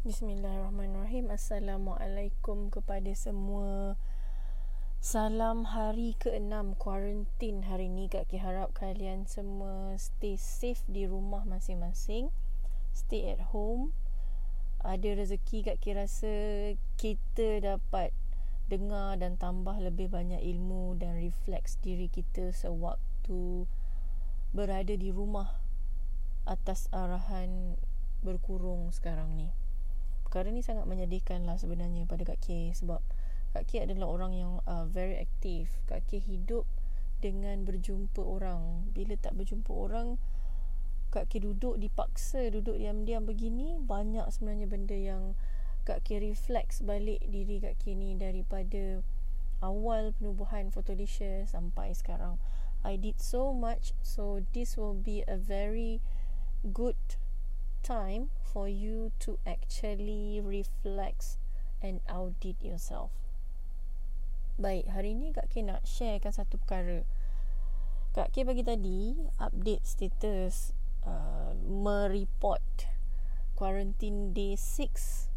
Bismillahirrahmanirrahim. Assalamualaikum kepada semua. Salam hari ke-6 Kuarantin hari ni Kak Ki harap kalian semua Stay safe di rumah masing-masing. Stay at home. Ada rezeki Kak Ki rasa Kita dapat Dengar dan tambah lebih banyak ilmu Dan refleks diri kita Sewaktu Berada di rumah Atas arahan Berkurung sekarang ni perkara ni sangat menyedihkan lah sebenarnya pada Kak K sebab Kak K adalah orang yang uh, very aktif. Kak K hidup dengan berjumpa orang. Bila tak berjumpa orang, Kak K duduk dipaksa, duduk diam-diam begini, banyak sebenarnya benda yang Kak K refleks balik diri Kak K ni daripada awal penubuhan Photolisha sampai sekarang. I did so much, so this will be a very good time for you to actually reflect and audit yourself. Baik, hari ni Kak K nak sharekan satu perkara. Kak K bagi tadi update status uh, mereport quarantine day 6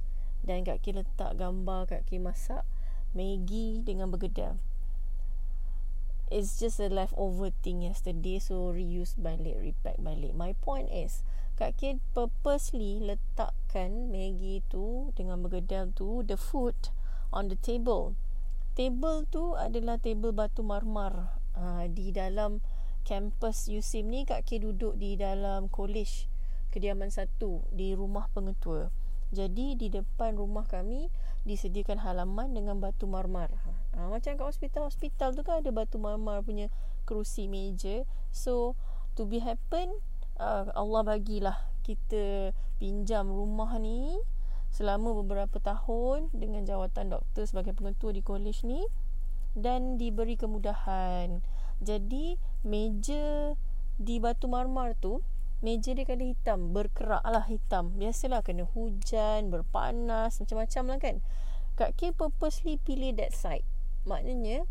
dan Kak K letak gambar Kak K masak Maggi dengan bergedel. It's just a leftover thing yesterday so reuse balik, repack balik. My point is, Kak Kid purposely letakkan Maggie tu dengan bergedel tu the food on the table. Table tu adalah table batu marmar uh, di dalam campus USIM ni Kak Kid duduk di dalam college kediaman satu di rumah pengetua. Jadi di depan rumah kami disediakan halaman dengan batu marmar. Ha, macam kat hospital-hospital tu kan ada batu marmar punya kerusi meja. So to be happen uh, Allah bagilah kita pinjam rumah ni selama beberapa tahun dengan jawatan doktor sebagai pengetua di kolej ni dan diberi kemudahan. Jadi meja di batu marmar tu meja dia kena hitam, berkerak lah hitam. Biasalah kena hujan, berpanas, macam-macam lah kan. Kak K purposely pilih that side. Maknanya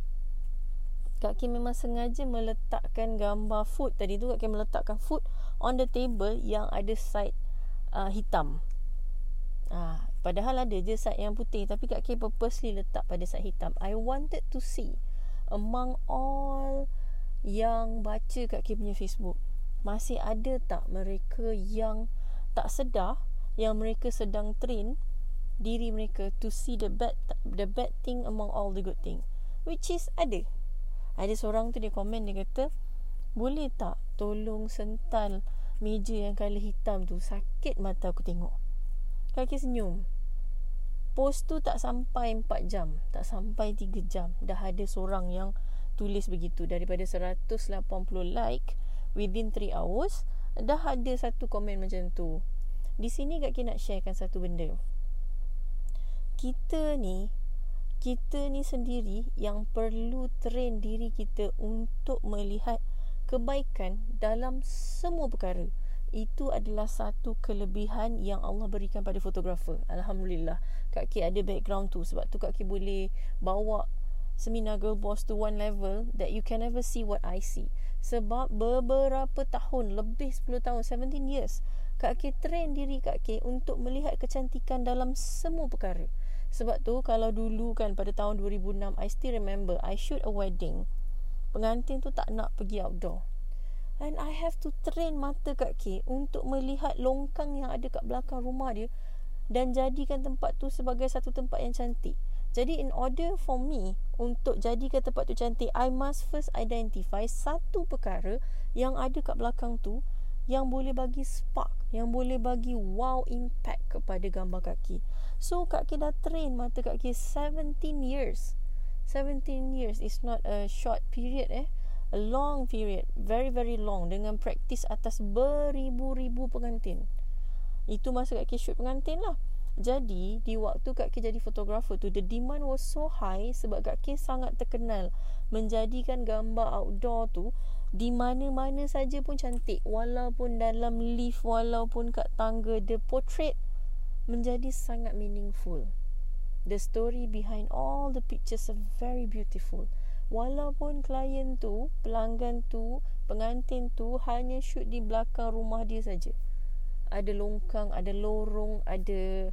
Kak Kim memang sengaja meletakkan gambar food tadi tu Kak Kim meletakkan food on the table yang ada side uh, hitam. Ah, padahal ada je side yang putih tapi Kak Kim purposely letak pada side hitam. I wanted to see among all yang baca Kak Kim punya Facebook masih ada tak mereka yang tak sedar yang mereka sedang train diri mereka to see the bad the bad thing among all the good thing which is ada ada seorang tu dia komen dia kata boleh tak tolong sental meja yang kala hitam tu? Sakit mata aku tengok. Kaki senyum. Post tu tak sampai 4 jam tak sampai 3 jam. Dah ada seorang yang tulis begitu. Daripada 180 like within 3 hours dah ada satu komen macam tu. Di sini Kak Ki nak sharekan satu benda. Kita ni kita ni sendiri yang perlu train diri kita untuk melihat kebaikan dalam semua perkara. Itu adalah satu kelebihan yang Allah berikan pada fotografer. Alhamdulillah. Kak Ki ada background tu sebab tu Kak Ki boleh bawa seminar girl boss to one level that you can never see what I see. Sebab beberapa tahun, lebih 10 tahun, 17 years, Kak Ki train diri Kak Ki untuk melihat kecantikan dalam semua perkara. Sebab tu kalau dulu kan pada tahun 2006 I still remember I shoot a wedding. Pengantin tu tak nak pergi outdoor. And I have to train mata kat K untuk melihat longkang yang ada kat belakang rumah dia dan jadikan tempat tu sebagai satu tempat yang cantik. Jadi in order for me untuk jadikan tempat tu cantik, I must first identify satu perkara yang ada kat belakang tu yang boleh bagi spark, yang boleh bagi wow impact kepada gambar kaki. So Kak Ki dah train mata Kak Ki 17 years. 17 years is not a short period eh. A long period. Very very long. Dengan praktis atas beribu-ribu pengantin. Itu masa Kak Ki shoot pengantin lah. Jadi di waktu Kak Ki jadi fotografer tu The demand was so high Sebab Kak Ki sangat terkenal Menjadikan gambar outdoor tu Di mana-mana saja pun cantik. Walaupun dalam lift Walaupun kat tangga The portrait menjadi sangat meaningful. The story behind all the pictures are very beautiful. Walaupun klien tu, pelanggan tu, pengantin tu hanya shoot di belakang rumah dia saja. Ada longkang, ada lorong, ada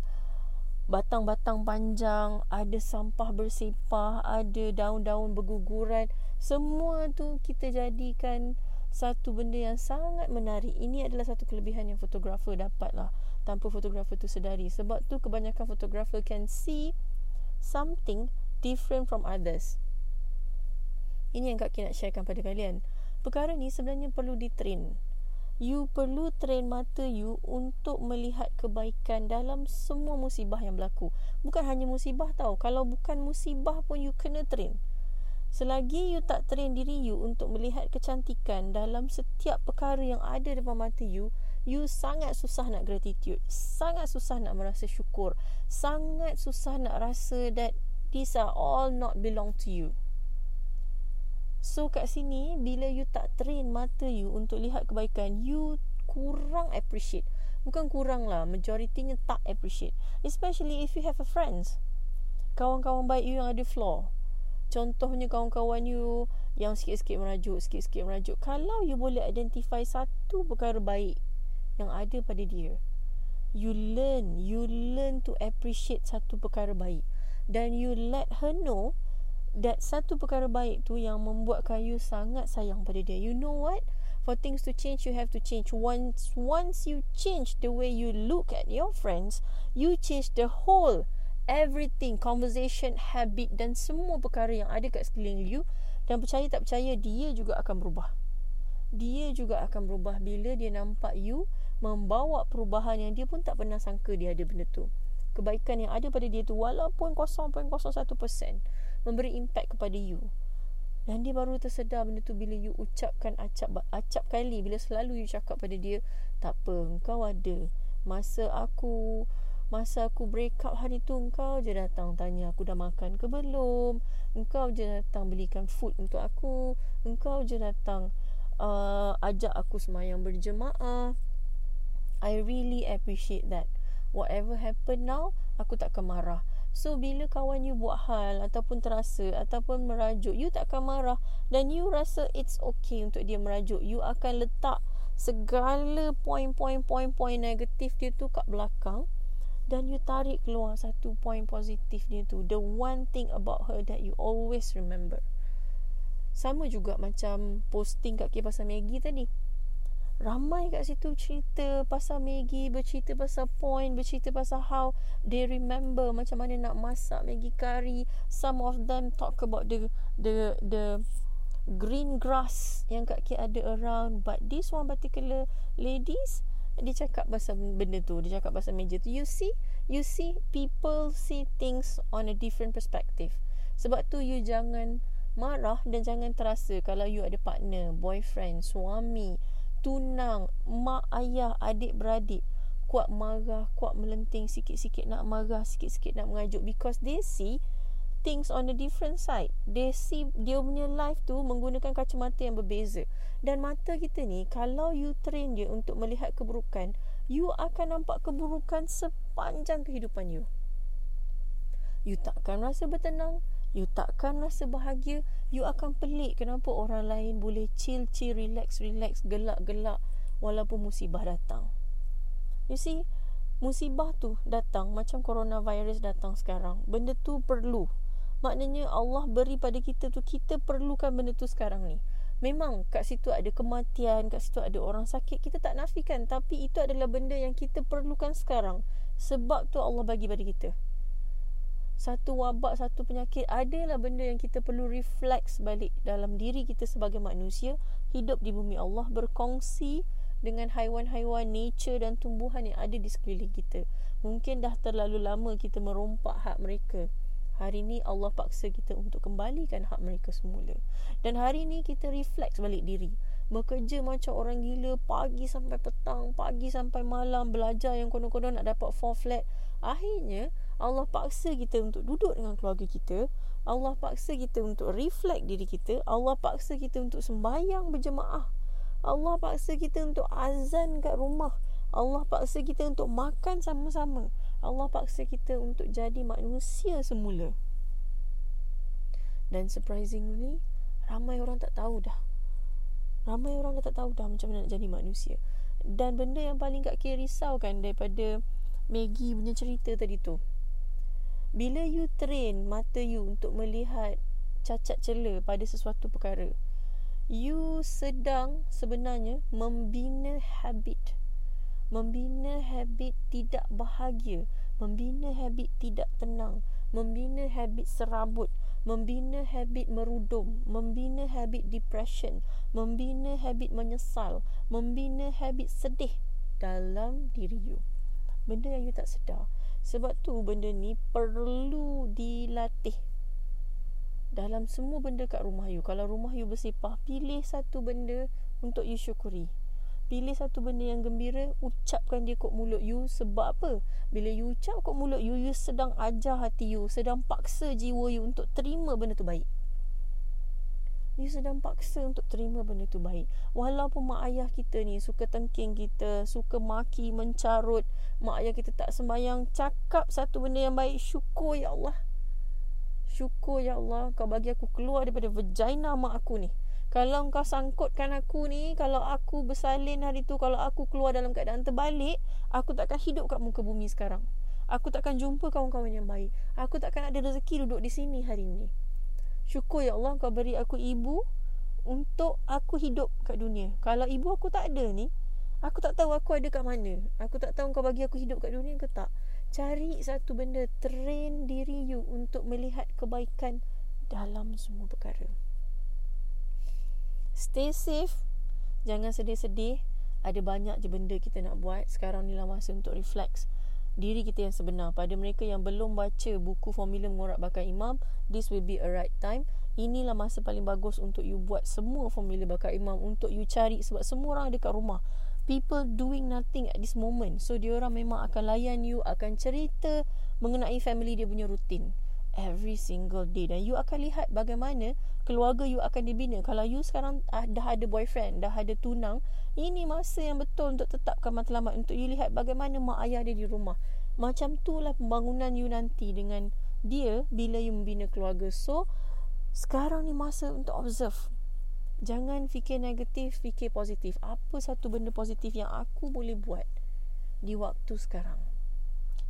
batang-batang panjang, ada sampah bersepah, ada daun-daun berguguran. Semua tu kita jadikan satu benda yang sangat menarik. Ini adalah satu kelebihan yang fotografer dapat lah tanpa fotografer tu sedari. Sebab tu kebanyakan fotografer can see something different from others. Ini yang Kak Ki nak sharekan pada kalian. Perkara ni sebenarnya perlu ditrain you perlu train mata you untuk melihat kebaikan dalam semua musibah yang berlaku. Bukan hanya musibah tau. Kalau bukan musibah pun you kena train. Selagi you tak train diri you untuk melihat kecantikan dalam setiap perkara yang ada depan mata you, you sangat susah nak gratitude. Sangat susah nak merasa syukur. Sangat susah nak rasa that these are all not belong to you. So kat sini bila you tak train mata you untuk lihat kebaikan, you kurang appreciate. Bukan kurang lah, majoritinya tak appreciate. Especially if you have a friends. Kawan-kawan baik you yang ada flaw. Contohnya kawan-kawan you yang sikit-sikit merajuk, sikit-sikit merajuk. Kalau you boleh identify satu perkara baik yang ada pada dia. You learn, you learn to appreciate satu perkara baik. Dan you let her know that satu perkara baik tu yang membuatkan you sangat sayang pada dia. You know what? For things to change, you have to change. Once once you change the way you look at your friends, you change the whole everything, conversation, habit dan semua perkara yang ada kat sekeliling you. Dan percaya tak percaya, dia juga akan berubah. Dia juga akan berubah bila dia nampak you membawa perubahan yang dia pun tak pernah sangka dia ada benda tu. Kebaikan yang ada pada dia tu walaupun 0.01% memberi impact kepada you. Dan dia baru tersedar benda tu bila you ucapkan acap acap kali bila selalu you cakap pada dia, tak apa, engkau ada. Masa aku masa aku break up hari tu engkau je datang tanya aku dah makan ke belum. Engkau je datang belikan food untuk aku. Engkau je datang uh, ajak aku semayang berjemaah. I really appreciate that. Whatever happen now, aku tak akan marah. So bila kawan you buat hal ataupun terasa ataupun merajuk, you tak akan marah dan you rasa it's okay untuk dia merajuk. You akan letak segala poin-poin-poin-poin negatif dia tu kat belakang dan you tarik keluar satu poin positif dia tu. The one thing about her that you always remember. Sama juga macam posting kat pasal Maggie tadi ramai kat situ cerita pasal Maggie, bercerita pasal point, bercerita pasal how they remember macam mana nak masak Maggie curry. Some of them talk about the the the green grass yang kat K ada around but this one particular ladies dia cakap pasal benda tu dia cakap pasal meja tu. You see you see people see things on a different perspective. Sebab tu you jangan marah dan jangan terasa kalau you ada partner boyfriend suami tunang, mak ayah, adik beradik. Kuat marah, kuat melenting sikit-sikit nak marah, sikit-sikit nak mengajuk. Because they see things on a different side. They see dia punya life tu menggunakan kacamata yang berbeza. Dan mata kita ni kalau you train dia untuk melihat keburukan, you akan nampak keburukan sepanjang kehidupan you. You takkan rasa bertenang, You takkan rasa bahagia You akan pelik Kenapa orang lain boleh chill, chill, relax, relax Gelak, gelak Walaupun musibah datang You see Musibah tu datang Macam coronavirus datang sekarang Benda tu perlu Maknanya Allah beri pada kita tu Kita perlukan benda tu sekarang ni. Memang kat situ ada kematian Kat situ ada orang sakit Kita tak nafikan. Tapi itu adalah benda yang kita perlukan sekarang. Sebab tu Allah bagi pada kita. Satu wabak, satu penyakit adalah benda yang kita perlu refleks balik dalam diri kita sebagai manusia. Hidup di bumi Allah berkongsi dengan haiwan-haiwan nature dan tumbuhan yang ada di sekeliling kita. Mungkin dah terlalu lama kita merompak hak mereka. Hari ini Allah paksa kita untuk kembalikan hak mereka semula. Dan hari ini kita refleks balik diri. Bekerja macam orang gila pagi sampai petang, pagi sampai malam belajar yang konon-konon nak dapat 4 flat. Akhirnya Allah paksa kita untuk duduk dengan keluarga kita Allah paksa kita untuk reflect diri kita Allah paksa kita untuk sembahyang berjemaah Allah paksa kita untuk azan kat rumah Allah paksa kita untuk makan sama-sama Allah paksa kita untuk jadi manusia semula. Dan surprisingly Ramai orang tak tahu dah. Ramai orang dah tak tahu dah Macam mana nak jadi manusia. Dan benda yang paling Kak Kira risau kan Daripada Maggie punya cerita tadi tu. Bila you train mata you untuk melihat cacat cela pada sesuatu perkara, you sedang sebenarnya membina habit. Membina habit tidak bahagia, membina habit tidak tenang, membina habit serabut, membina habit merudum, membina habit depression, membina habit menyesal, membina habit sedih dalam diri you. Benda yang you tak sedar. Sebab tu benda ni perlu dilatih dalam semua benda kat rumah you. Kalau rumah you bersepah, pilih satu benda untuk you syukuri. Pilih satu benda yang gembira, ucapkan dia kat mulut you sebab apa? Bila you ucap kat mulut you, you sedang ajar hati you, sedang paksa jiwa you untuk terima benda tu baik. You sedang paksa untuk terima benda tu baik. Walaupun mak ayah kita ni suka tengking kita, suka maki, mencarut, mak ayah kita tak sembayang, cakap satu benda yang baik, syukur ya Allah. Syukur ya Allah kau bagi aku keluar daripada vagina mak aku ni. Kalau kau sangkutkan aku ni Kalau aku bersalin hari tu Kalau aku keluar dalam keadaan terbalik Aku takkan hidup kat muka bumi sekarang. Aku takkan jumpa kawan-kawan yang baik. Aku takkan ada rezeki duduk di sini hari ni Syukur ya Allah kau beri aku ibu Untuk aku hidup kat dunia. Kalau ibu aku tak ada ni Aku tak tahu aku ada kat mana. Aku tak tahu kau bagi aku hidup kat dunia ke tak. Cari satu benda Train diri you Untuk melihat kebaikan Dalam semua perkara Stay safe. Jangan sedih-sedih. Ada banyak je benda kita nak buat. Sekarang ni lah masa untuk reflect Diri kita yang sebenar. Pada mereka yang belum baca Buku Formula Mengorak Bakar Imam This will be a right time. Inilah masa paling bagus Untuk you buat semua Formula Bakar Imam. Untuk you cari Sebab semua orang ada kat rumah. People doing nothing at this moment. So diorang memang akan layan you Akan cerita Mengenai family dia punya rutin every single day. Dan you akan lihat bagaimana keluarga you akan dibina. Kalau you sekarang uh, dah ada boyfriend dah ada tunang ini masa yang betul untuk tetapkan matlamat. Untuk you lihat bagaimana mak ayah dia di rumah. Macam tu lah pembangunan you nanti dengan dia bila you membina keluarga. So sekarang ni masa untuk observe. Jangan fikir negatif fikir positif. Apa satu benda positif yang aku boleh buat di waktu sekarang?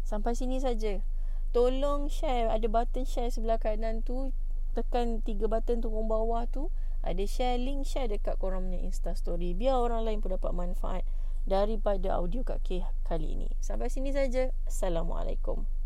Sampai sini saja Tolong share. Ada button share sebelah kanan tu. Tekan tiga button turun bawah tu. Ada share link Share dekat korang punya Insta story. Biar orang lain pun dapat manfaat Daripada audio Kak K kali ini. Sampai sini saja. Assalamualaikum